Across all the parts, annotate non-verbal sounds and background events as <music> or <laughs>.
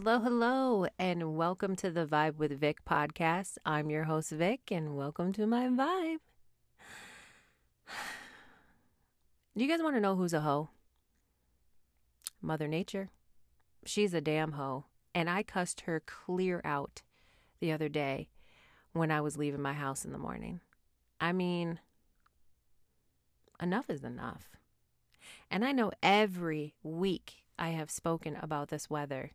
Hello, hello, and welcome to the Vibe with Vic podcast. I'm your host, Vic, and welcome to my vibe. <sighs> Do you guys want to know who's a hoe? Mother Nature. She's a damn hoe, and I cussed her clear out the other day when I was leaving my house in the morning. I mean, enough is enough. And I know every week I have spoken about this weather.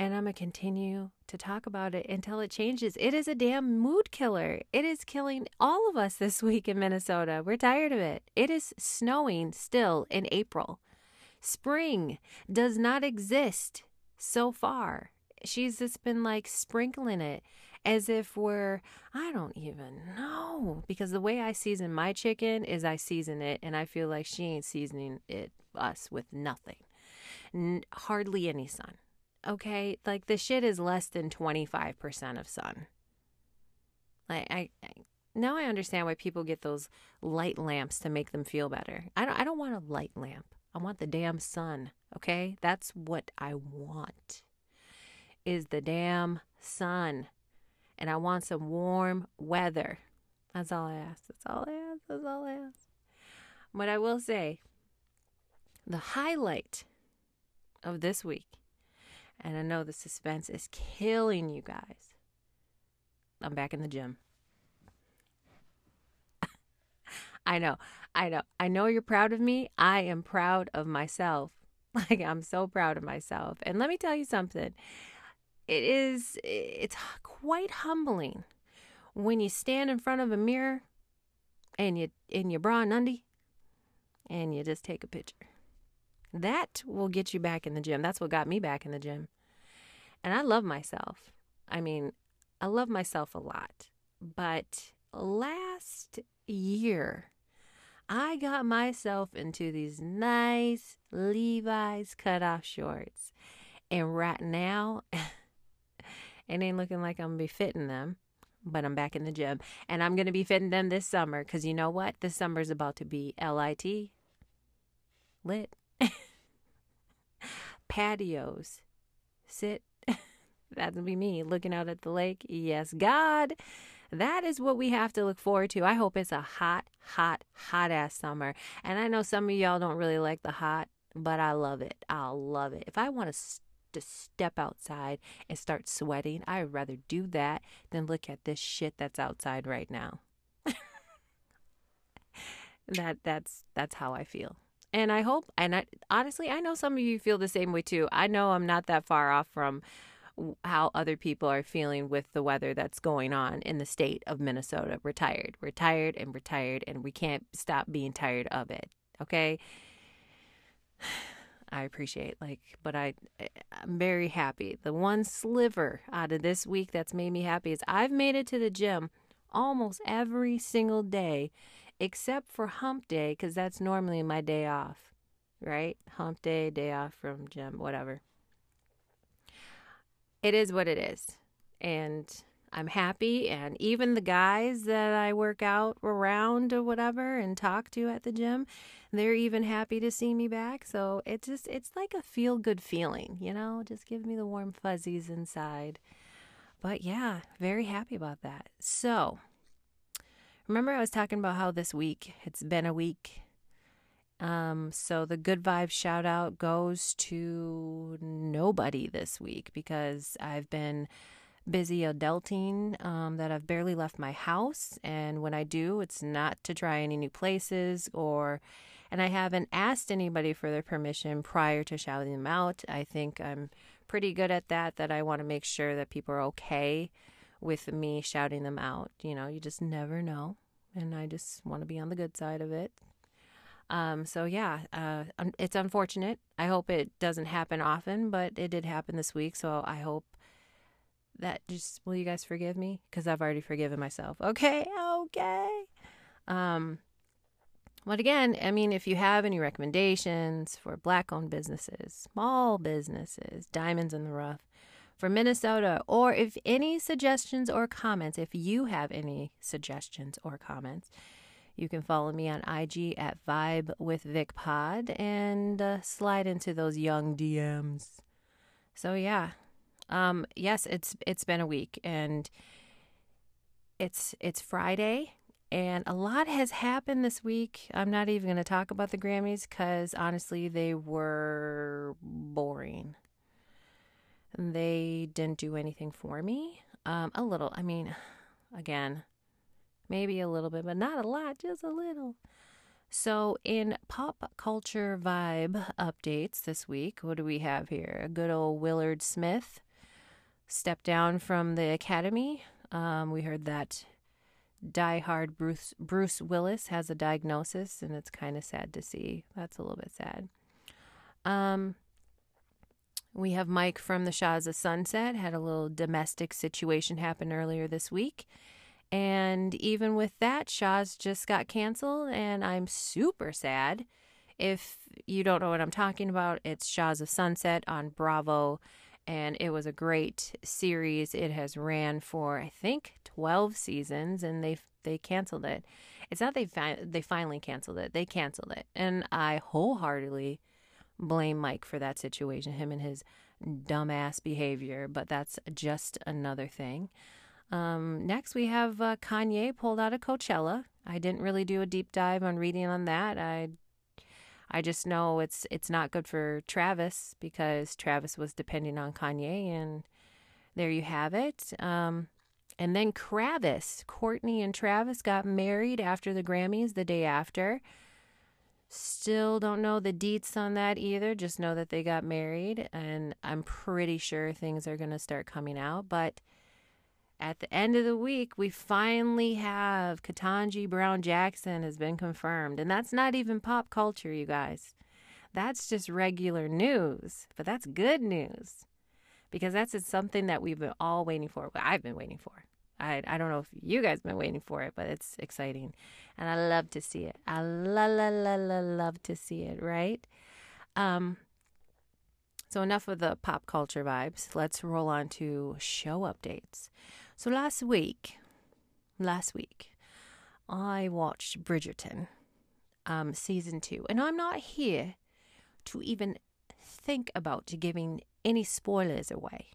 And I'm going to continue to talk about it until it changes. It is a damn mood killer. It is killing all of us this <laughs> week in Minnesota. We're tired of it. It is snowing still in April. Spring does not exist so far. She's just been like sprinkling it as if we're, I don't even know. Because the way I season my chicken is I season it, and I feel like she ain't seasoning it, us, with nothing. N- hardly any sun. Okay? Like the shit is less than 25% of sun. Like, I, I now I understand why people get those light lamps to make them feel better. I don't I don't want a light lamp. I want the damn sun, okay? That's what I want. Is the damn sun and I want some warm weather. That's all I ask. That's all I ask. That's all I ask. But I will say, the highlight of this week, and I know the suspense is killing you guys. I'm back in the gym. <laughs> I know. I know. I know you're proud of me. I am proud of myself. <laughs> Like, I'm so proud of myself. And let me tell you something it is it's quite humbling when you stand in front of a mirror and you in your bra and undie and you just take a picture. That will get you back in the gym. That's what got me back in the gym. And I love myself. I mean, I love myself a lot. But last year, I got myself into these nice Levi's cutoff shorts. And right now, <laughs> It ain't looking like I'm gonna be fitting them, but I'm back in the gym and I'm gonna be fitting them this summer because you know what? This summer's about to be lit, lit. <laughs> Patios, sit. <laughs> Gonna be me looking out at the lake. Yes, God. That is what we have to look forward to. I hope it's a hot, hot, hot ass summer. And I know some of y'all don't really like the hot, but I love it. I'll love it. If I want to to step outside and start sweating. I would rather do that than look at this shit that's outside right now. <laughs> that that's that's how I feel. And I hope and I honestly I know some of you feel the same way too. I know I'm not that far off from how other people are feeling with the weather that's going on in the state of Minnesota. We're tired. We're tired and we're tired and we can't stop being tired of it. Okay? <sighs> I appreciate like but I eh, I'm very happy. The one sliver out of this week that's made me happy is I've made it to the gym almost every single day except for hump day cuz that's normally my day off. Right? Hump day, day off from gym, whatever. It is what it is. And I'm happy. And even the guys that I work out around or whatever and talk to at the gym, they're even happy to see me back. So it's just, it's like a feel good feeling, you know, just give me the warm fuzzies inside. But yeah, very happy about that. So remember, I was talking about how this week, it's been a week. Um, so the good vibes shout out goes to nobody this week because I've been busy adulting um, that I've barely left my house. And when I do, it's not to try any new places or, and I haven't asked anybody for their permission prior to shouting them out. I think I'm pretty good at that, that I want to make sure that people are okay with me shouting them out. You know, you just never know. And I just want to be on the good side of it. Um, so yeah, uh, it's unfortunate. I hope it doesn't happen often, but it did happen this week. So I hope that just will you guys forgive me because i've already forgiven myself okay okay um but again i mean if you have any recommendations for black owned businesses small businesses diamonds in the rough for minnesota or if any suggestions or comments if you have any suggestions or comments you can follow me on IG at Vibe with Vic Pod and uh, slide into those young DMs So yeah. Um yes, it's it's been a week and it's it's Friday and a lot has happened this week. I'm not even going to talk about the Grammys cuz honestly they were boring. They didn't do anything for me. Um a little. I mean, again, maybe a little bit, but not a lot, just a little. So, in pop culture vibe updates this week, what do we have here? A good old Willard Smith stepped down from the Academy. Um, we heard that diehard Bruce Bruce Willis has a diagnosis, and it's kind of sad to see. That's a little bit sad. Um, we have Mike from the Shahs of Sunset had a little domestic situation happen earlier this week, and even with that, Shahs just got canceled, and I'm super sad. If you don't know what I'm talking about, it's Shahs of Sunset on Bravo, and it was a great series. It has ran for I think 12 seasons, and they they canceled it. It's not they fi- they finally canceled it. They canceled it, and I wholeheartedly blame Mike for that situation, him and his dumbass behavior. But that's just another thing. Um, next, we have uh, Kanye pulled out of Coachella. I didn't really do a deep dive on reading on that. I I just know it's it's not good for Travis because Travis was depending on Kanye, and there you have it. Um, and then Kravis, Courtney and Travis got married after the Grammys the day after. Still don't know the deets on that either. Just know that they got married, and I'm pretty sure things are going to start coming out. But at the end of the week, we finally have Ketanji Brown Jackson has been confirmed. And that's not even pop culture, you guys. That's just regular news, but that's good news because that's something that we've been all waiting for. I've been waiting for. I, I don't know if you guys been waiting for it, but it's exciting. And I love to see it. I la la la la love to see it, right? Um, so enough of the pop culture vibes. Let's roll on to show updates. So last week, last week, I watched Bridgerton, um, season two, and I'm not here to even think about giving any spoilers away.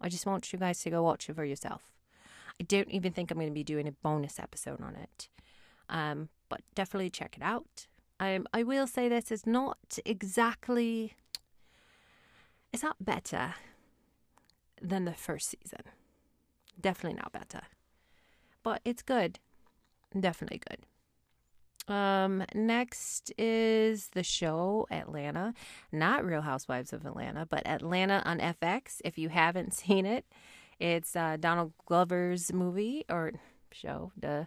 I just want you guys to go watch it for yourself. I don't even think I'm going to be doing a bonus episode on it, um, but definitely check it out. Um, I will say this is not exactly. It's not better than the first season. Definitely not better. But it's good. Definitely good. Um, next is the show Atlanta, not Real Housewives of Atlanta, but Atlanta on FX. If you haven't <laughs> seen it, it's uh, Donald Glover's movie or show. Duh.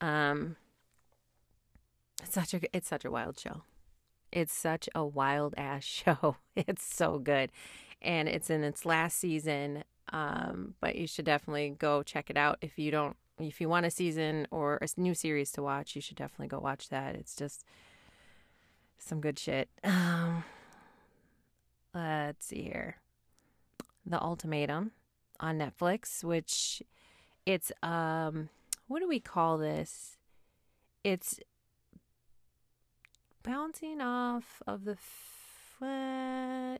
Um, it's such a it's such a wild show. It's such a wild ass <laughs> show. It's so good, and it's in its last season. Um, but you should definitely go check it out if you don't if you want a season or a new series to watch, you should definitely go watch that. It's just some good shit. Um, let's see here. The Ultimatum on Netflix, which it's um what do we call this? It's bouncing off of the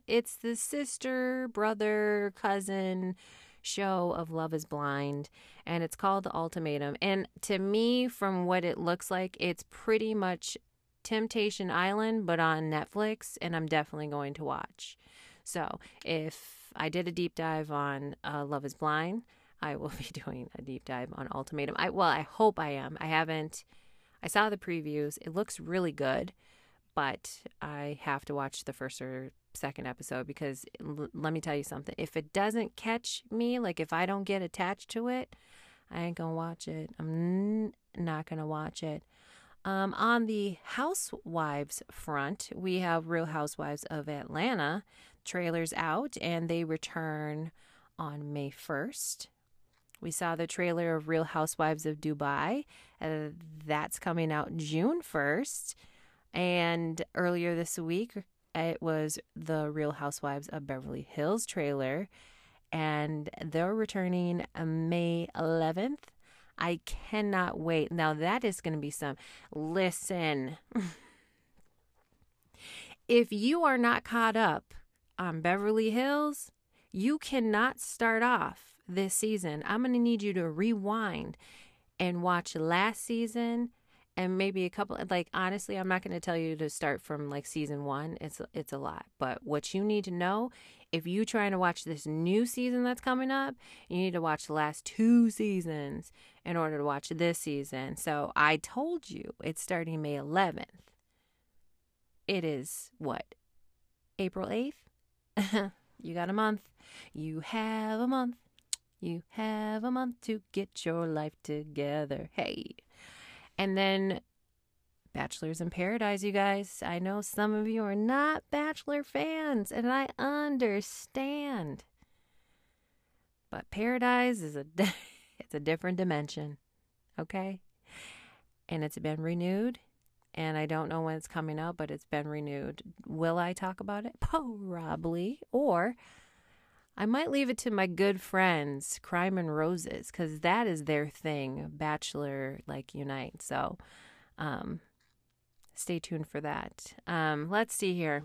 it's the sister, brother, cousin show of Love is Blind, and it's called The Ultimatum. And to me, from what it looks like, it's pretty much Temptation Island, but on Netflix, and I'm definitely going to watch. So if I did a deep dive on uh, Love is Blind, I will <laughs> be doing a deep dive on Ultimatum. I well, I hope I am. I haven't. I saw the previews. It looks really good but I have to watch the first or second episode because l- let me tell you something. If it doesn't catch me, like if I don't get attached to it, I ain't gonna watch it. I'm not gonna watch it. Um, on the Housewives front, we have Real Housewives of Atlanta trailers out, and they return on May 1st. We saw the trailer of Real Housewives of Dubai. Uh, that's coming out June 1st. And earlier this week, it was the Real Housewives of Beverly Hills trailer, and they're returning May 11th. I cannot wait. Now, that is going to be some. Listen, <laughs> if you are not caught up on Beverly Hills, you cannot start off this season. I'm going to need you to rewind and watch last season and maybe a couple like honestly i'm not going to tell you to start from like season one. It's it's a lot. But what you need to know if you trying to watch this new season that's coming up you need to watch the last two seasons in order to watch this season. So i told you it's starting may 11th it is what april 8th <laughs> you got a month you have a month you have a month to get your life together hey and then Bachelors in Paradise, you guys. I know some of you are not Bachelor fans, and I understand. But Paradise is a <laughs> it's a different dimension. Okay? And it's been renewed, and I don't know when it's coming out, but it's been renewed. Will I talk about it? Probably. Or I might leave it to my good friends, Crime and Roses, because that is their thing, Bachelor like Unite. So um, stay tuned for that. Um, let's see here.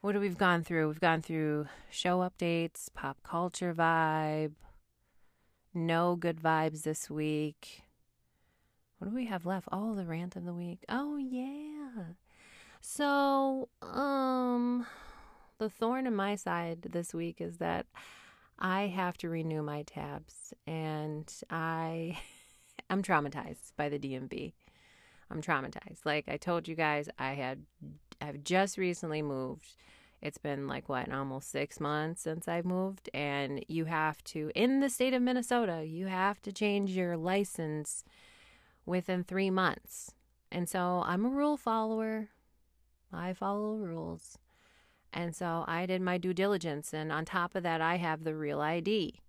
What have we gone through? We've gone through show updates, pop culture vibe, no good vibes this week. What do we have left? Oh, the rant of the week. Oh, yeah. So, um, the thorn in my side this week is that I have to renew my tabs and I <laughs> am traumatized by the DMV. I'm traumatized. Like I told you guys, I had I've just recently moved. It's been like what, almost 6 months since I've moved and you have to in the state of Minnesota, you have to change your license within 3 months. And so I'm a rule follower. I follow rules. And so I did my due diligence. And on top of that, I have the real ID.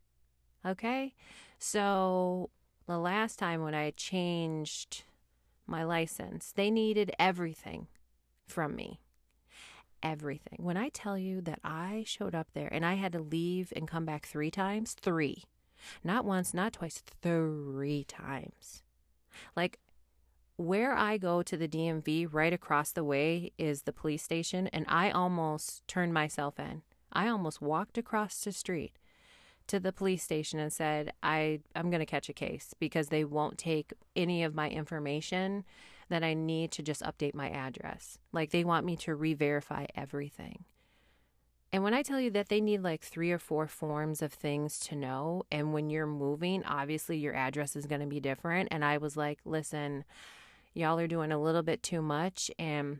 Okay. So the last time when I changed my license, they needed everything from me. Everything. When I tell you that I showed up there and I had to leave and come back three times, three, not once, not twice, three times. Like where I go to the DMV, right across the way is the police station, and I almost turned myself in. I almost walked across the street to the police station and said, I, I'm going to catch a case because they won't take any of my information that I need to just update my address. Like they want me to re verify everything. And when I tell you that they need like three or four forms of things to know, and when you're moving, obviously your address is going to be different. And I was like, listen, y'all are doing a little bit too much. And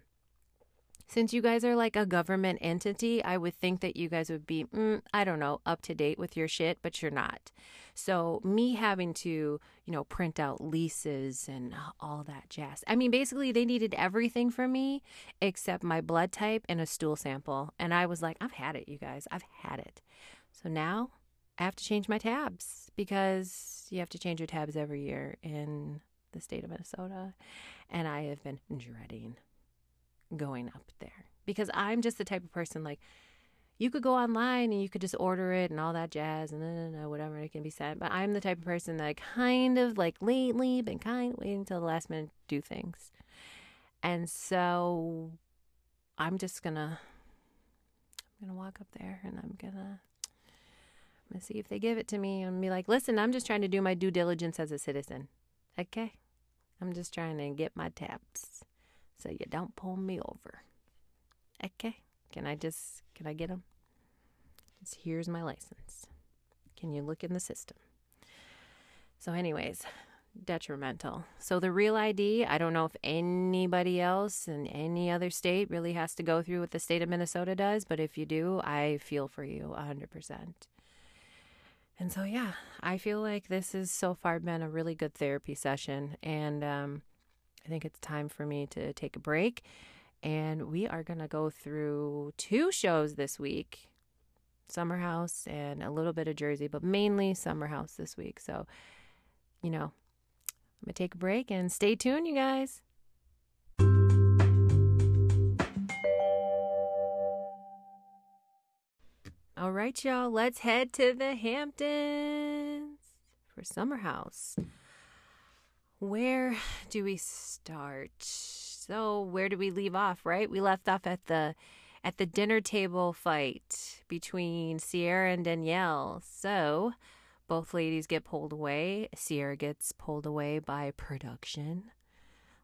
since you guys are like a government entity, I would think that you guys would be, mm, I don't know, up to date with your shit, but you're not. So, me having to, you know, print out leases and all that jazz. I mean, basically, they needed everything from me except my blood type and a stool sample. And I was like, I've had it, you guys. I've had it. So now I have to change my tabs because you have to change your tabs every year in the state of Minnesota. And I have been dreading going up there because I'm just the type of person like, you could go online and you could just order it and all that jazz and then whatever it can be sent. But I'm the type of person that kind of like lately been kind of waiting until the last minute to do things. And so I'm just gonna I'm gonna walk up there and I'm gonna I'm gonna see if they give it to me and be like, listen, I'm just trying to do my due diligence as a citizen. Okay? I'm just trying to get my tabs so you don't pull me over. Okay? Can I just, can I get them? Here's my license. Can you look in the system? So, anyways, detrimental. So, the real ID, I don't know if anybody else in any other state really has to go through what the state of Minnesota does, but if you do, I feel for you 100%. And so, yeah, I feel like this has so far been a really good therapy session. And um, I think it's time for me to take a break. And we are going to go through two shows this week Summer House and a little bit of Jersey, but mainly Summer House this week. So, you know, I'm going to take a break and stay tuned, you guys. All right, y'all, let's head to the Hamptons for Summer House. Where do we start? So, where do we leave off, right? We left off at the at the dinner table fight between Ciara and Danielle. So both ladies get pulled away. Ciara gets pulled away by production.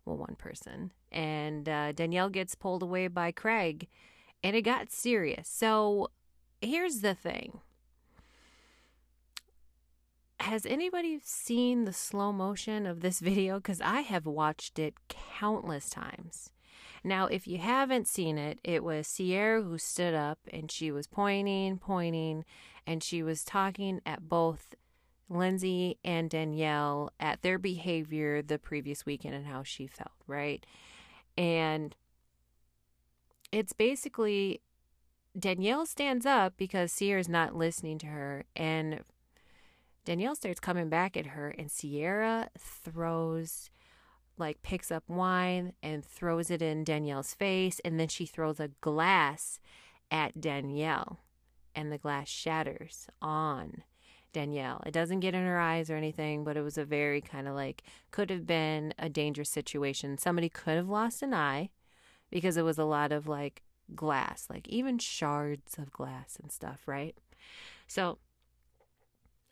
Well, one person. And uh, Danielle gets pulled away by Craig. And it got serious. So here's the thing Has anybody seen the slow motion of this video? Because I have watched it countless times. Now, if you haven't seen it, it was Ciara who stood up and she was pointing, pointing, and she was talking at both Lindsay and Danielle at their behavior the previous weekend and how she felt, right? And it's basically Danielle stands up because Ciara's not listening to her, and Danielle starts coming back at her, and Ciara throws, like, picks up wine and throws it in Danielle's face, and then she throws a glass at Danielle, and the glass shatters on Danielle. It doesn't get in her eyes or anything, but it was a very kind of like, could have been a dangerous situation. Somebody could have lost an eye because it was a lot of like glass, like even shards of glass and stuff, right? So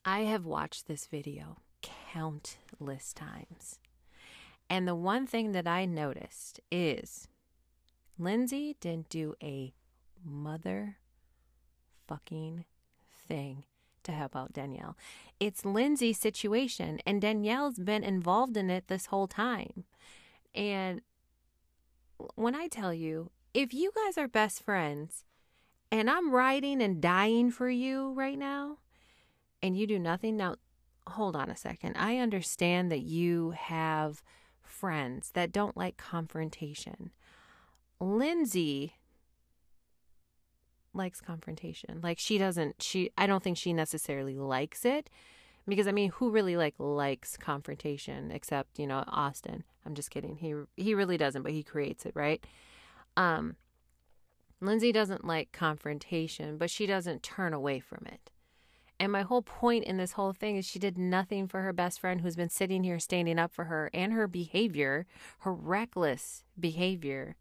I have watched this video countless times. And the one thing that I noticed is Lindsay didn't do a mother fucking thing to help out Danielle. It's Lindsay's situation, and Danielle's been involved in it this whole time. And when I tell you, if you guys are best friends and I'm riding and dying for you right now, and you do nothing, now hold on a second. I understand that you have friends that don't like confrontation. Lindsay likes confrontation. Like she doesn't she I don't think she necessarily likes it because I mean, who really like likes confrontation except, you know, Austin. I'm just kidding. He he really doesn't, but he creates it, right? Um Lindsay doesn't like confrontation, but she doesn't turn away from it. And my whole point in this whole thing is she did nothing for her best friend who's been sitting here standing up for her and her behavior, her reckless behavior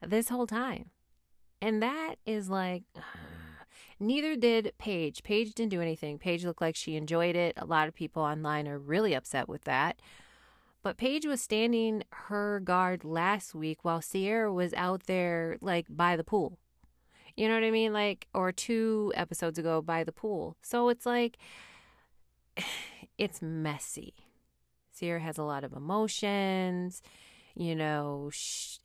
this whole time. And that is like, <sighs> neither did Paige. Paige didn't do anything. Paige looked like she enjoyed it. A lot of people online are really upset with that. But Paige was standing her guard last week while Ciara was out there, like by the pool. You know what I mean? Like, or two episodes ago by the pool. So it's like, <sighs> it's messy. Ciara has a lot of emotions you know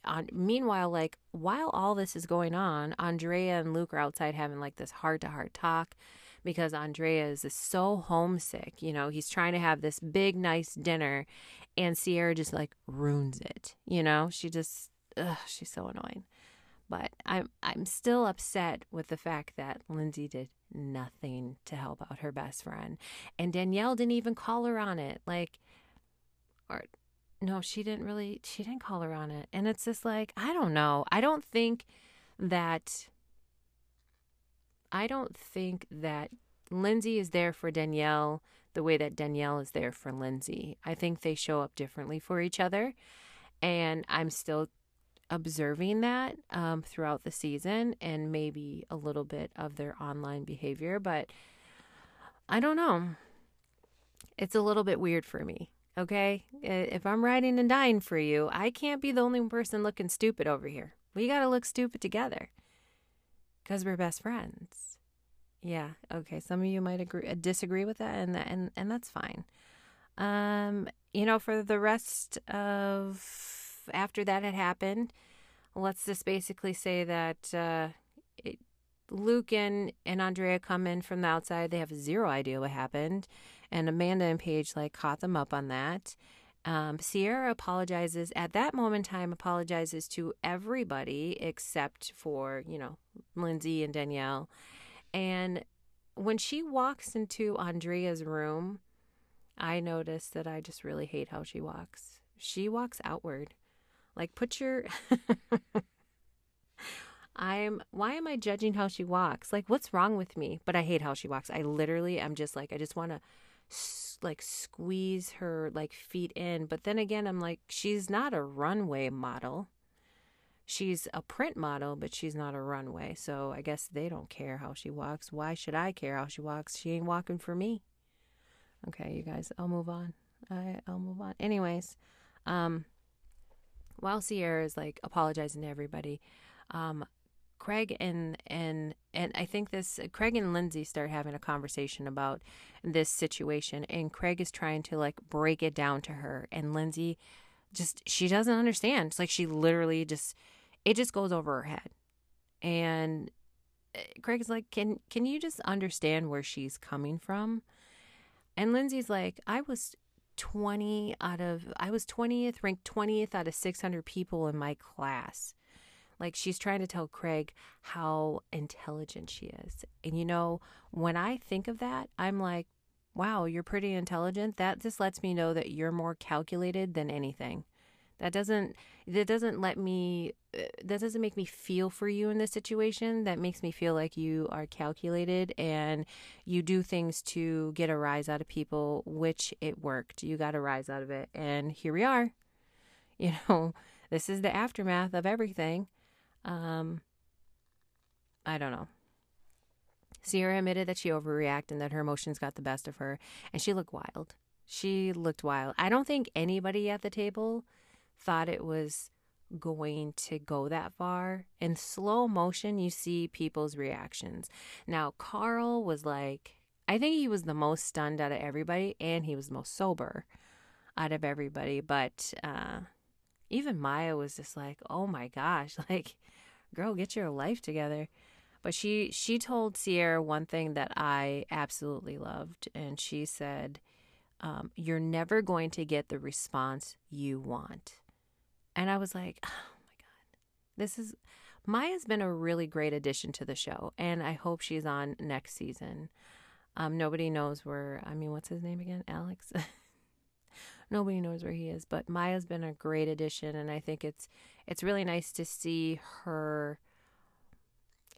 on, meanwhile like while all this is going on andrea and luke are outside having like this heart to heart talk because andrea is so homesick you know he's trying to have this big nice dinner and Ciara just like ruins it you know she just ugh, she's so annoying but i'm i'm still upset with the fact that lindsay did nothing to help out her best friend and danielle didn't even call her on it like or no, she didn't really, she didn't call her on it. And it's just like, I don't know. I don't think that, I don't think that Lindsay is there for Danielle the way that Danielle is there for Lindsay. I think they show up differently for each other. And I'm still observing that um, throughout the season and maybe a little bit of their online behavior. But I don't know. It's a little bit weird for me. Okay? If I'm riding and dying for you, I can't be the only person looking stupid over here. We got to look stupid together because we're best friends. Yeah, okay. Some of you might agree uh, disagree with that and and and that's fine. Um, you know, for the rest of after that had happened, let's just basically say that uh, it, Luke and, and Andrea come in from the outside. They have zero idea what happened. And Amanda and Paige like caught them up on that. Um, Ciara apologizes at that moment in time, apologizes to everybody except for, you know, Lindsay and Danielle. And when she walks into Andrea's room, I notice that I just really hate how she walks. She walks outward. Like, put your. <laughs> I'm why am I judging how she walks? Like what's wrong with me? But I hate how she walks. I literally am just like I just want to like squeeze her like feet in. But then again, I'm like she's not a runway model. she's a print model, but she's not a runway. So I guess they don't care how she walks. Why should I care how she walks? She ain't walking for me. Okay, you guys, I'll move on. I, I'll move on. Anyways, um, while Ciara is like apologizing to everybody, um, Craig and and and I think this Craig and Lindsay start having a conversation about this situation, and Craig is trying to like break it down to her, and Lindsay just she doesn't understand. It's like she literally just it just goes over her head, and eh, Craig's like, "Can can you just understand where she's coming from?" And Lindsay's like, "I was 20 out of I was 20th ranked 20th out of 600 people in my class." Like she's trying to tell Craig how intelligent she is. And you know, when I think of that, I'm like, wow, you're pretty intelligent. That just lets me know that you're more calculated than anything. That doesn't that doesn't let me uh, that doesn't make me feel for you in this situation. That makes me feel like you are calculated and you do things to get a rise out of people, which it worked. You got a rise out of it and here we are. <laughs> You know, this is the aftermath of everything. Um I don't know. Ciara admitted that she overreacted and that her emotions got the best of her, and she looked wild. She looked wild. I don't think anybody at the table thought it was going to go that far. In slow motion, you see people's reactions. Now, Carl was like, I think he was the most stunned out of everybody, and he was the most sober out of everybody. But uh, even Maya was just like, oh my gosh, <laughs> like, girl, get your life together. But she she told Ciara one thing that I absolutely loved, and she said, um, "You're never going to get the response you want." And I was like, "Oh my god, this is." Maya's been a really great addition to the show, and I hope she's on next season. Um, nobody knows where. I mean, what's his name again? Alex. <laughs> nobody knows where he is, but Maya's been a great addition, and I think it's it's really nice to see her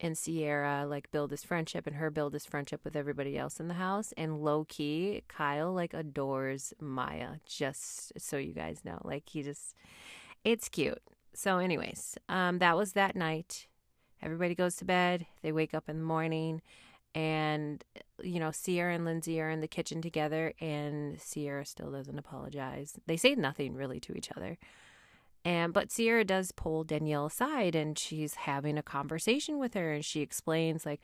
and Ciara like build this friendship and her build this friendship with everybody else in the house. And low key, Kyle like adores Maya, just so you guys know. Like he just, it's cute. So, anyways, um, that was that night. Everybody goes to bed. They wake up in the morning, and you know, Ciara and Lindsay are in the kitchen together, and Ciara still doesn't apologize. They say nothing really to each other. And but Ciara does pull Danielle aside and she's having a conversation with her and she explains like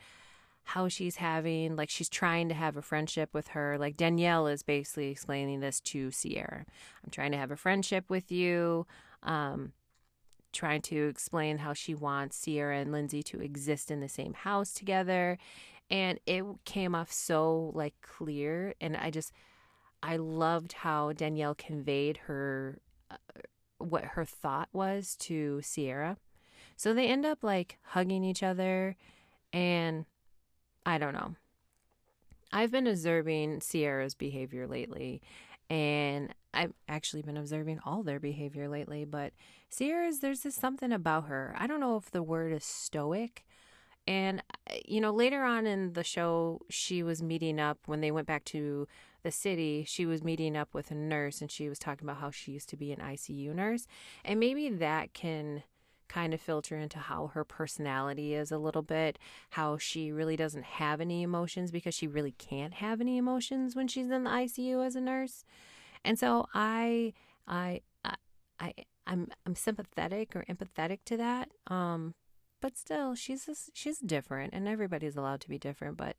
how she's having like she's trying to have a friendship with her. Like Danielle is basically explaining this to Ciara. I'm trying to have a friendship with you. Um trying to explain how she wants Ciara and Lindsay to exist in the same house together. And it came off so like clear and I just I loved how Danielle conveyed her uh, what her thought was to Ciara. So they end up like hugging each other and I don't know. I've been observing Ciara's behavior lately and I've actually been observing all their behavior lately, but Ciara's there's just something about her. I don't know if the word is stoic. And uh, you know, later on in the show, she was meeting up when they went back to the city, she was meeting up with a nurse and she was talking about how she used to be an ICU nurse. And maybe that can kind of filter into how her personality is a little bit, how she really doesn't have any emotions because she really can't have any emotions when she's in the ICU as a nurse. And so I I I, I I'm I'm sympathetic or empathetic to that. Um but still she's just, she's different and everybody's allowed to be different, but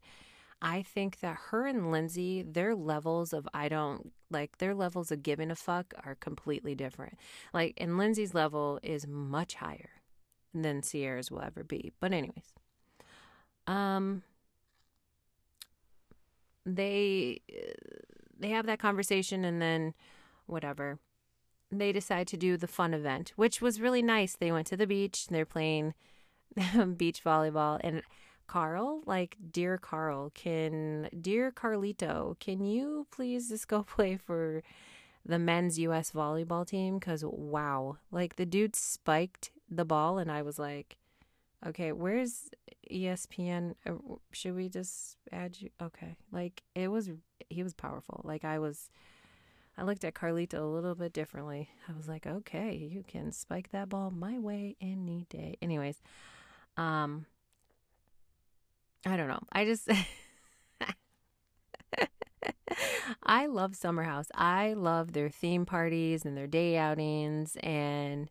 I think that her and Lindsay, their levels of I don't like their levels of giving a fuck are completely different. Like, and Lindsay's level is much higher than Ciara's will ever be. But anyways, um, they they have that conversation and then whatever they decide to do the fun event which was really nice they went to the beach they're playing <laughs> beach volleyball and Carl, like, dear Carl, can, dear Carlito, can you please just go <laughs> play for the men's U.S. volleyball team? Because, wow, like, the dude spiked the ball, and I was like, okay, where's ESPN? Uh, should we just add you? Okay. Like, it was, he was powerful. Like, I was, I looked at Carlito a little bit differently. I was like, okay, you can spike that ball my way any day. Anyways, um, I don't know. I just. <laughs> I love Summer House. I love their theme parties and their day outings. And,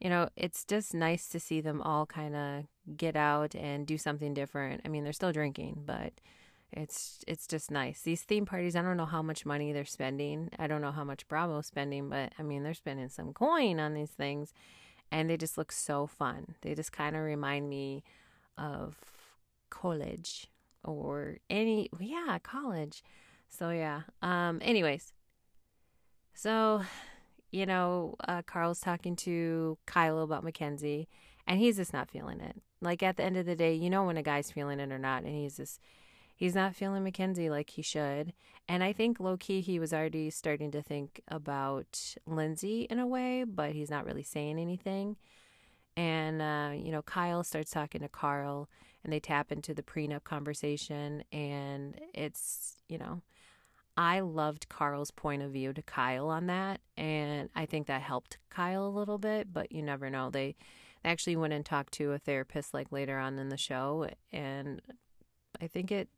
you know, it's just nice to see them all kind of get out and do something different. I mean, they're still drinking, but it's it's just nice. These theme parties, I don't know how much money they're spending. I don't know how much Bravo's spending, but I mean, they're spending some coin on these things and they just look so fun. They just kind of remind me of college or any yeah, college. So yeah. Um anyways. So, you know, uh, Carl's talking to Kyle about Mackenzie and he's just not feeling it. Like at the end of the day, you know when a guy's feeling it or not and he's just he's not feeling Mackenzie like he should. And I think low key he was already starting to think about Lindsay in a way, but he's not really saying anything. And uh, you know, Kyle starts talking to Carl and they tap into the prenup conversation and it's, you know, I loved Carl's point of view to Kyle on that and I think that helped Kyle a little bit, but you never know. They actually went and talked to a therapist like later on in the show and I think it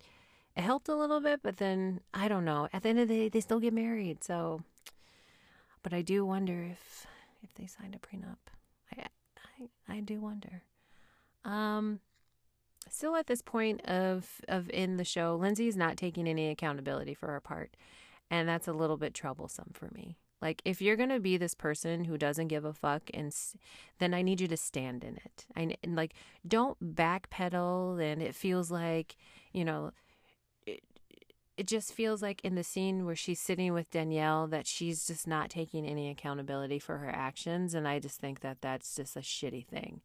it helped a little bit, but then I don't know. At the end of the day, they still get married. So, but I do wonder if if they signed a prenup. I I, I do wonder. Um, still at this point of of in the show, Lindsay's not taking any accountability for her part, and that's a little bit troublesome for me. Like if you're gonna be this person who doesn't give a fuck, and then I need you to stand in it. I and like don't backpedal, and it feels like you know. It, it just feels like in the scene where she's sitting with Danielle that she's just not taking any accountability for her actions, and I just think that that's just a shitty thing.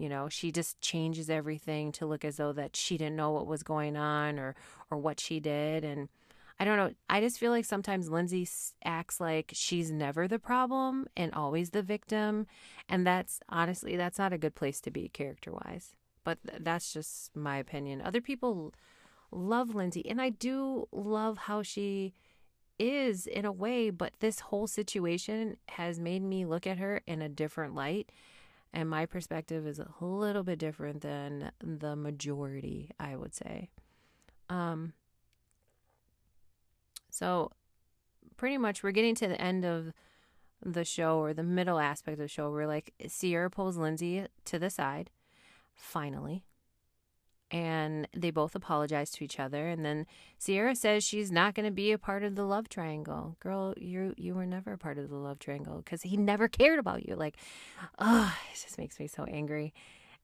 You know, she just changes everything to look as though that she didn't know what was going on or or what she did, and I don't know. I just feel like sometimes Lindsay acts like she's never the problem and always the victim. And that's honestly, that's not a good place to be character wise. But th- that's just my opinion. Other people love Lindsay. And I do love how she is in a way. But this whole situation has made me look at her in a different light. And my perspective is a little bit different than the majority, I would say. Um, so, pretty much, we're getting to the end of the show or the middle aspect of the show. We're like, Ciara pulls Lindsay to the side, finally. And they both apologize to each other. And then Ciara says she's not going to be a part of the love triangle. Girl, you you were never a part of the love triangle because he never cared about you. Like, oh, it just makes me so angry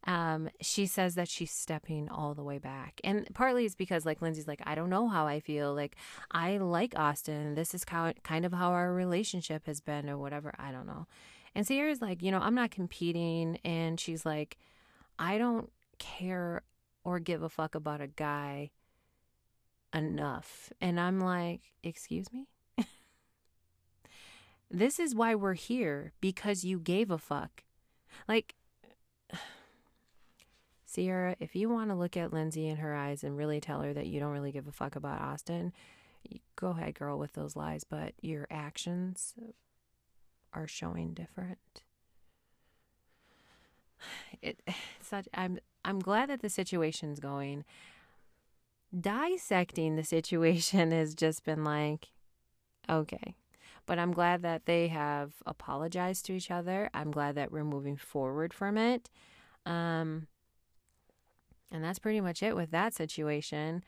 um, she says that she's stepping all the way back. And partly it's because, like, Lindsay's like, I don't know how I feel. Like, I like Austin. This is how, kind of how our relationship has been, or whatever. I don't know. And Ciara's like, you know, I'm not competing. And she's like, I don't care or give a fuck about a guy enough. And I'm like, excuse me? <laughs> this is why we're here because you gave a fuck. Like, <sighs> Ciara, if you want to look at Lindsay in her eyes and really tell her that you don't really give a fuck about Austin, go ahead, girl, with those lies. But your actions are showing different. <sighs> It <sighs> such I'm I'm glad that the situation's going. Dissecting the situation <laughs> has just been like, okay. But I'm glad that they have apologized to each other. I'm glad that we're moving forward from it. Um, and that's pretty much it with that situation.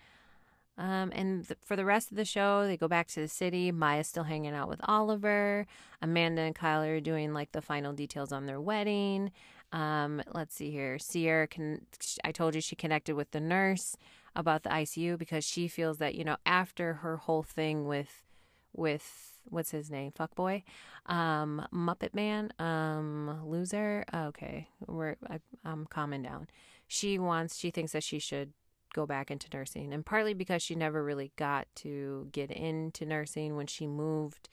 Um, and th- for the rest of the show, they go back to the city. Maya's still hanging out with Oliver. Amanda and Kyle are doing like the final details on their wedding. Um, let's see here. Ciara can. I told you she connected with the nurse about the ICU because she feels that you know after her whole thing with with what's his name fuckboy um muppet man um loser okay we're I, i'm calming down she wants, she thinks that she should go back into nursing. And partly because she never really got to get into nursing when she moved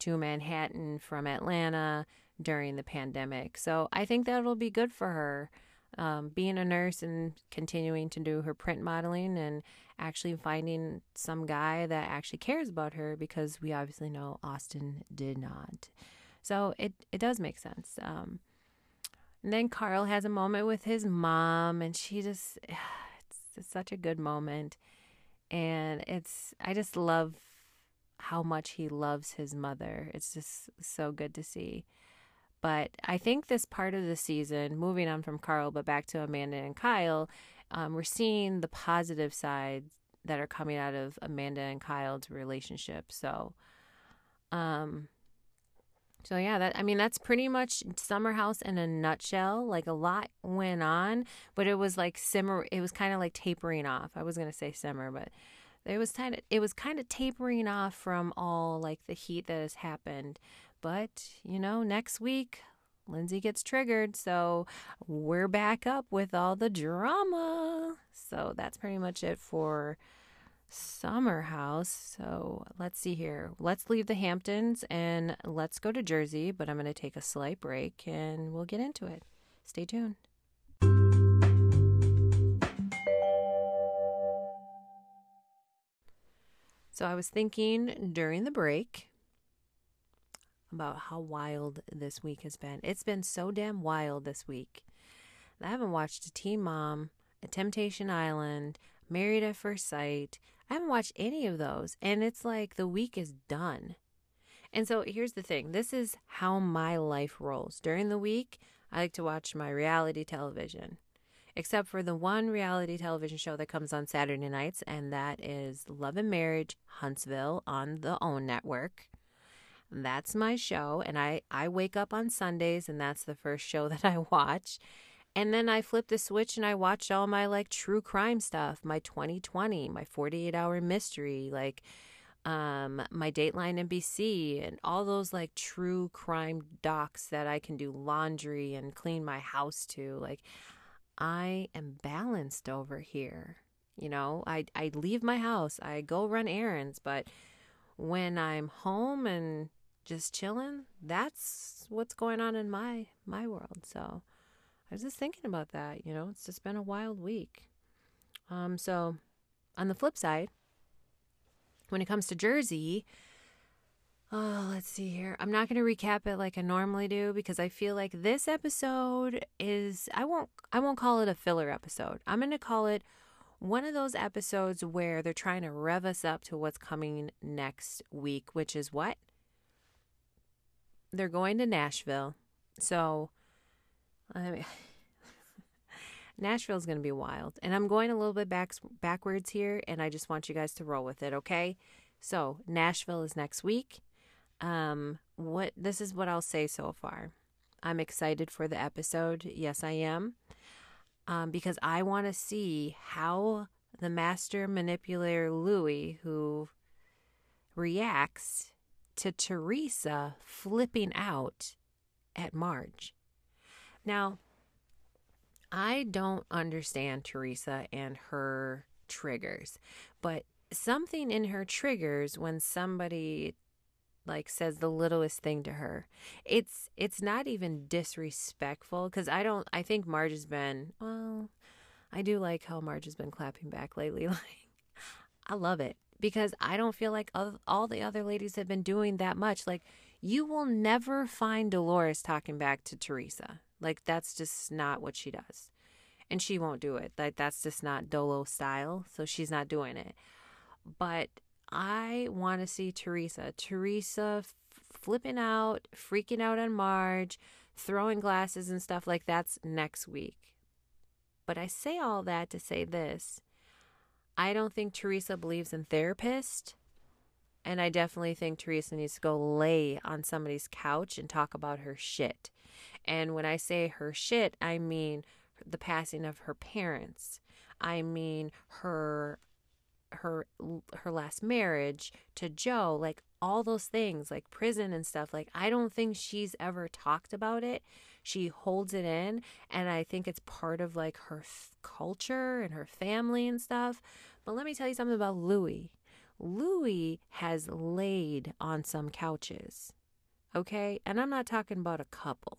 to Manhattan from Atlanta during the pandemic. So I think that'll be good for her um, being a nurse and continuing to do her print modeling and actually finding some guy that actually cares about her because we obviously know Austin did not. So it, it does make sense. Um, and then Carl has a moment with his mom, and she just, <sighs> it's such a good moment. And it's, I just love how much he loves his mother. It's just so good to see. But I think this part of the season, moving on from Carl, but back to Amanda and Kyle, um, we're seeing the positive sides that are coming out of Amanda and Kyle's relationship. So, um, so yeah, that I mean that's pretty much Summer House in a nutshell. Like a lot went on, but it was like simmer. It was kind of like tapering off. I was gonna say simmer, but it was kind of it was kind of tapering off from all like the heat that has happened. But, you know, next week, Lindsay gets triggered. So we're back up with all the drama. So that's pretty much it for Summer House. So let's see here. Let's leave the Hamptons and let's go to Jersey. But I'm going to take a slight break and we'll get into it. Stay tuned. So I was thinking during the break about how wild this week has been. It's been so damn wild this week. I haven't watched a Teen Mom, a Temptation Island, Married at First Sight. I haven't watched any of those. And it's like the week is done. And so here's the thing this is how my life rolls. During the week, I like to watch my reality television, except for the one reality television show that comes on Saturday nights, and that is Love and Marriage Huntsville on the OWN network. That's my show. And I, I wake up on Sundays and that's the first show <laughs> that I watch. And then I flip the switch and I watch all my like true crime stuff, my 2020, my 48 hour mystery, like um my Dateline NBC and all those like true crime docs that I can do laundry and clean my house to. Like I am balanced over here. You know, I I leave my house, I go run errands, but when I'm home and just chilling, that's what's going on in my my world. So I was just thinking about that, you know, it's just been a wild week. Um so on the flip side, when it comes to Jersey, oh, let's see here. I'm not going to recap it like I normally do because I feel like this episode is I won't I won't call it a filler episode. I'm going to call it one of those episodes where they're trying to rev us up to what's coming next week, which is what? They're going to Nashville. So, I mean, <laughs> Nashville's going to be wild. And I'm going a little bit back, backwards here, and I just want you guys to roll with it, okay? So, Nashville is next week. Um, what this is what I'll say so far. I'm excited for the episode. Yes, I am. Um, because I want to see how the master manipulator Louis, who reacts to Teresa flipping out at Marge. Now, I don't understand Teresa and her triggers, but something in her triggers when somebody like says the littlest thing to her. It's it's not even disrespectful cuz I don't I think Marge has been well I do like how Marge has been clapping back lately <laughs> like I love it because I don't feel like all the other ladies have been doing that much. Like, you will never find Dolores talking back to Teresa. Like, that's just not what she does. And she won't do it. Like, that's just not Dolo style. So she's not doing it. But I want to see Teresa. Teresa flipping out, freaking out on Marge, throwing glasses and stuff like that's next week. But I say all that to say this I don't think Teresa believes in therapists. And I definitely think Teresa needs to go lay on somebody's couch and talk about her shit. And when I say her shit, I mean the passing of her parents. I mean her her her last marriage to Joe, like all those things, like prison and stuff. Like I don't think she's ever talked about it. She holds it in, and I think it's part of like her f- culture and her family and stuff. But let me tell you something about Louis. Louis has laid on some couches. Okay? And I'm not talking about a couple.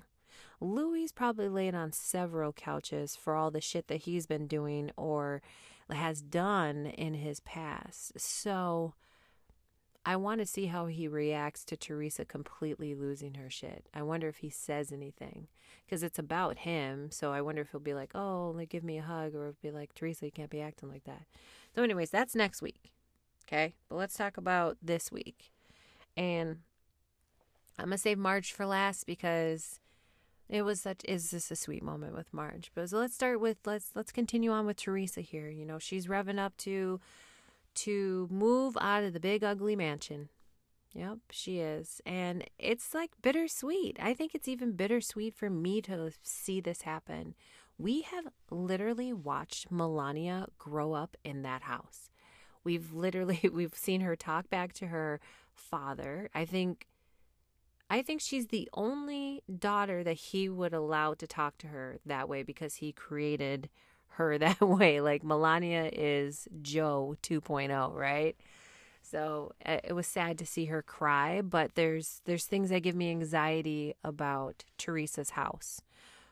Louis probably laid on several couches for all the shit that he's been doing or has done in his past. So I want to see how he reacts to Teresa completely losing her shit. I wonder if he says anything because it's about him. So I wonder if he'll be like, oh, like, give me a hug or be like, Teresa, you can't be acting like that. So, anyways, that's next week. Okay. But let's talk about this week. And I'm going to save Marge for last because it was such is this a sweet moment with Marge. But so let's start with let's let's continue on with Teresa here. You know, she's revving up to to move out of the big ugly mansion. Yep, she is. And it's like bittersweet. I think it's even bittersweet for me to see this happen. We have literally watched Milania grow up in that house. We've literally <laughs> we've seen her talk back to her father. I think I think she's the only daughter that he would allow to talk to her that way because he created her <laughs> that way. Like Milania is Joe 2.0, right? So uh, it was sad to see her cry, but there's there's things that give me anxiety about Teresa's house.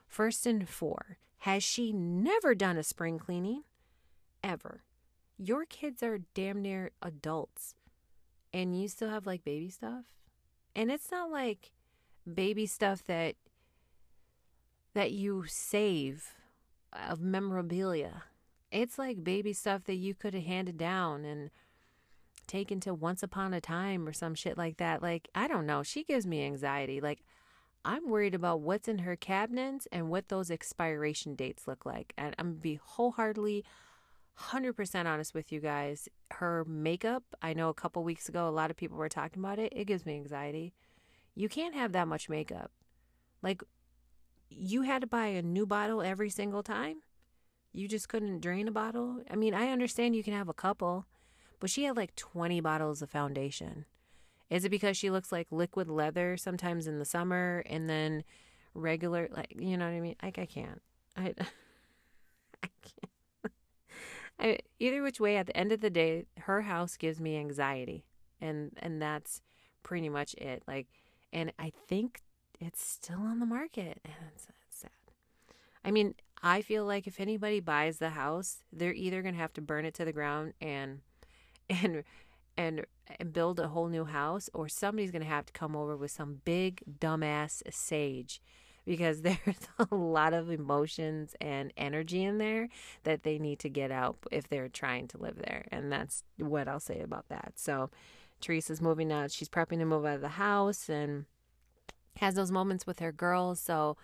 First and four, has she never done a spring cleaning? Ever. Your kids are damn near adults and you still have like baby stuff? And it's not like baby stuff that that you save of memorabilia. It's like baby stuff that you could have handed down and taken to once upon a time or some shit like that. Like, I don't know. She gives me anxiety. Like, I'm worried about what's in her cabinets and what those expiration dates look like. And I'm gonna be wholeheartedly 100% honest with you guys. Her makeup, I know a couple weeks ago, a lot of people were talking about it. It gives me anxiety. You can't have that much makeup. Like, you had to buy a new bottle every single time. You just couldn't drain a bottle. I mean, I understand you can have a couple, but she had like 20 bottles of foundation. Is it because she looks like liquid leather sometimes in the summer and then regular, like, you know what I mean? Like, I can't. I, <laughs> I can't. <laughs> I, either which way, at the end of the day, her house gives me anxiety, and and that's pretty much it. Like, and I think it's still on the market, and it's, it's sad. I mean, I feel like if anybody buys the house, they're either gonna have to burn it to the ground and <laughs> and and and build a whole new house, or somebody's gonna have to come over with some big dumbass sage because <laughs> there's a lot of emotions and energy in there that they need to get out if they're trying to live there. And that's what I'll say about that. So Teresa's moving out. She's prepping to move out of the house and has those moments with her girls. So,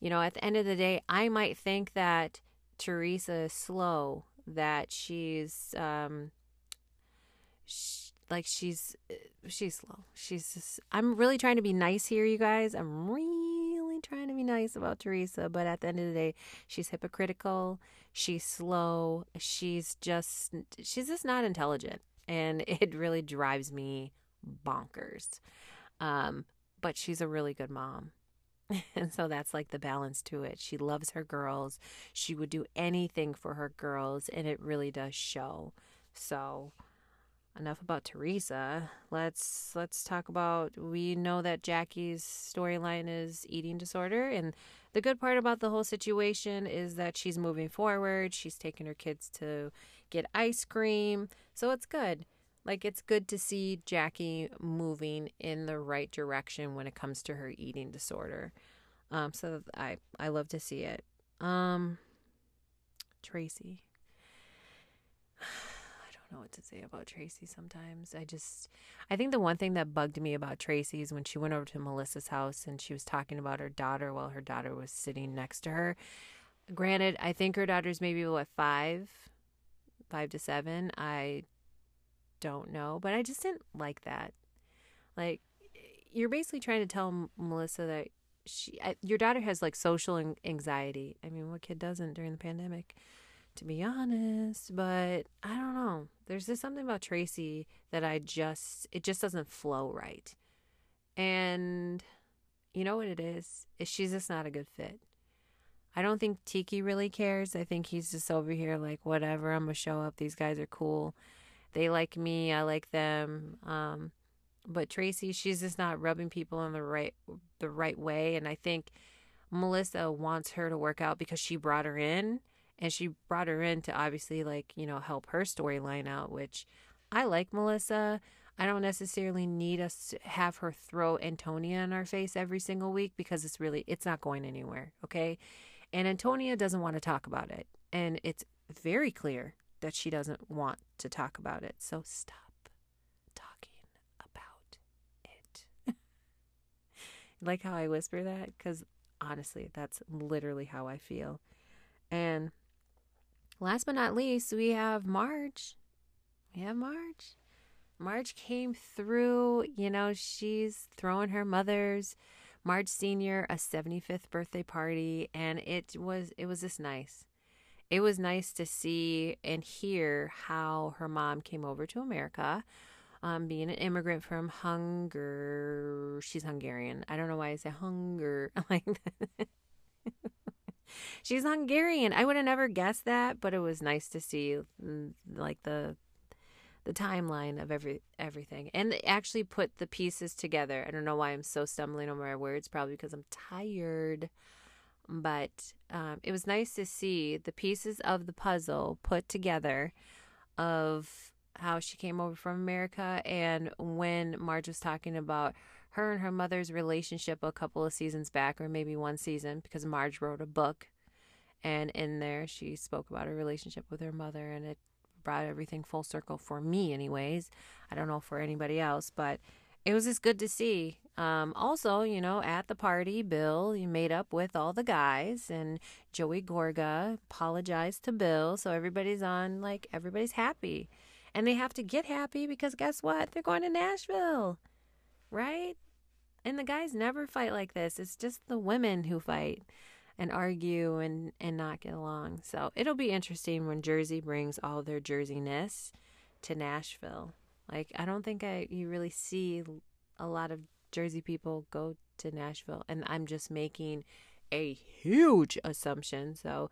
you know, at the end of the day, I might think that Teresa is slow, that she's, um, like she's she's slow. She's just I'm really trying to be nice here, you guys. I'm really trying to be nice about Teresa, but at the end of the day, she's hypocritical. She's slow. She's just she's just not intelligent, and <laughs> it really drives me bonkers. Um, but she's a really good mom. <laughs> And so that's like the balance to it. She loves her girls. She would do anything for her girls, and it really does show. So, enough about Teresa. Let's let's talk about we know that Jackie's storyline is eating disorder and the good part about the whole situation is that she's moving forward. She's taking her kids to get ice cream. So it's good. Like it's good to see Jackie moving in the right direction when it comes to her eating disorder. Um so I I love to see it. Um Tracy <sighs> I don't know what to say about Tracy sometimes. I just, I think the one thing that bugged me about Tracy is when she went over to Melissa's house and she was talking about her daughter while her daughter was sitting next to her. Granted, I think her daughter's maybe what, five, five to seven. I don't know, but I just didn't like that. Like, you're basically trying to tell Melissa that she, I, your daughter has like social anxiety. I mean, what kid doesn't during the pandemic? to be honest, but I don't know. There's just something about Tracy that I just, it just doesn't flow right. And you know what it is? is she's just not a good fit. I don't think Tiki really cares. I think he's just over here like, whatever, I'm going to show up. These guys are cool. They like me. I like them. Um, but Tracy, she's just not rubbing people in the right, the right way. And I think Melissa wants her to work out because she brought her in and she brought her in to obviously like, you know, help her storyline out, which I like Melissa. I don't necessarily need us to have her throw Antonia in our face every single week because it's really it's not going anywhere, okay? And Antonia doesn't want to talk about it. And it's very clear that she doesn't want to talk about it. So stop talking about it. <laughs> like how I whisper that cuz honestly, that's literally how I feel. And last but not least, we have Marge. We have Marge. Marge came through, you know, she's throwing her mother's Marge Senior a 75th birthday party and it was it was just nice. It was nice to see and hear how her mom came over to America. Um, being an immigrant from Hunger, she's Hungarian. I don't know why I say hunger <laughs> like she's Hungarian. I would have never guessed that, but it was nice to see mm, like the the timeline of every everything and actually put the pieces together. I don't know why I'm so stumbling over my words, probably because I'm tired. But um, it was nice to see the pieces of the puzzle put together of how she came over from America and when Marge was talking about her and her mother's relationship a couple of seasons back, or maybe one season, because Marge wrote a book. And in there, she spoke about her relationship with her mother, and it brought everything full circle for me, anyways. I don't know for anybody else, but it was just good to see. Um, also, you know, at the party, Bill you made up with all the guys, and Joey Gorga apologized to Bill, so everybody's on like everybody's happy, and they have to get happy because guess what? They're going to Nashville, right? And the guys never fight like this. It's just the women who fight and argue and and not get along. So it'll be interesting when Jersey brings all their Jerseyness to Nashville. Like I don't think I you really see a lot of Jersey people go to Nashville, and I'm just making a huge assumption. So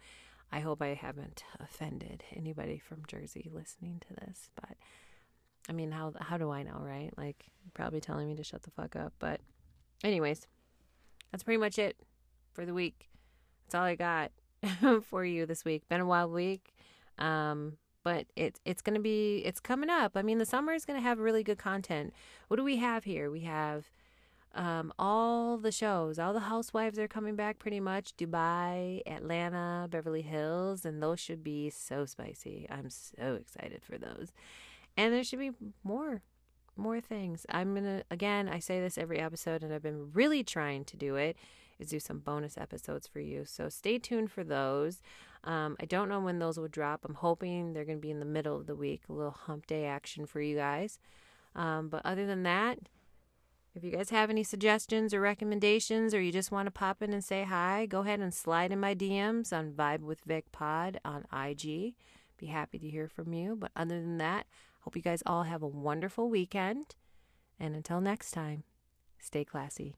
I hope I haven't offended anybody from Jersey listening to this, but. I mean, how how do I know, right? Like, probably telling me to shut the fuck up. But, anyways, that's pretty much it for the week. That's all I got <laughs> for you this week. Been a wild week. Um, but it's it's gonna be it's coming up. I mean, the summer is gonna have really good content. What do we have here? We have um, all the shows. All the housewives are coming back pretty much. Dubai, Atlanta, Beverly Hills, and those should be so spicy. I'm so excited for those. And there should be more more things. I'm gonna again. I say this every episode, and I've been really trying to do it is do some bonus episodes for you. So stay tuned for those. Um, I don't know when those will drop. I'm hoping they're going to be in the middle of the week, a little hump day action for you guys. Um, but other than that, if you guys have any suggestions or recommendations, or you just want to pop in and say hi, go ahead and slide in my DMs on Vibe with Vic Pod on IG. Be happy to hear from you. But other than that, hope you guys all have a wonderful weekend. And until next time, stay classy.